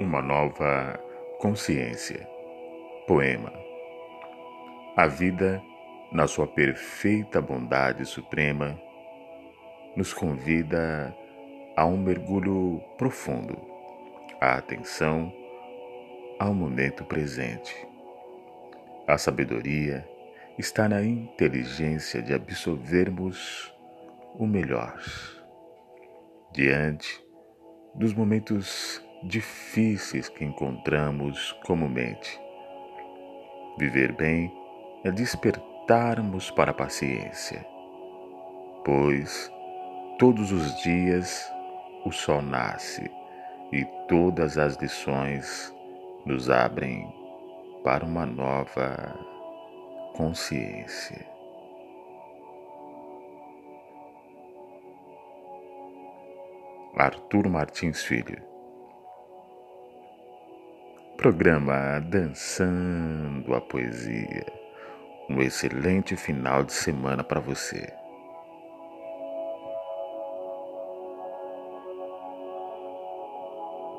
uma nova consciência. Poema. A vida, na sua perfeita bondade suprema, nos convida a um mergulho profundo, a atenção ao momento presente. A sabedoria está na inteligência de absorvermos o melhor. Diante dos momentos difíceis que encontramos comumente. Viver bem é despertarmos para a paciência, pois todos os dias o sol nasce e todas as lições nos abrem para uma nova consciência. Arthur Martins Filho Programa Dançando a Poesia. Um excelente final de semana para você.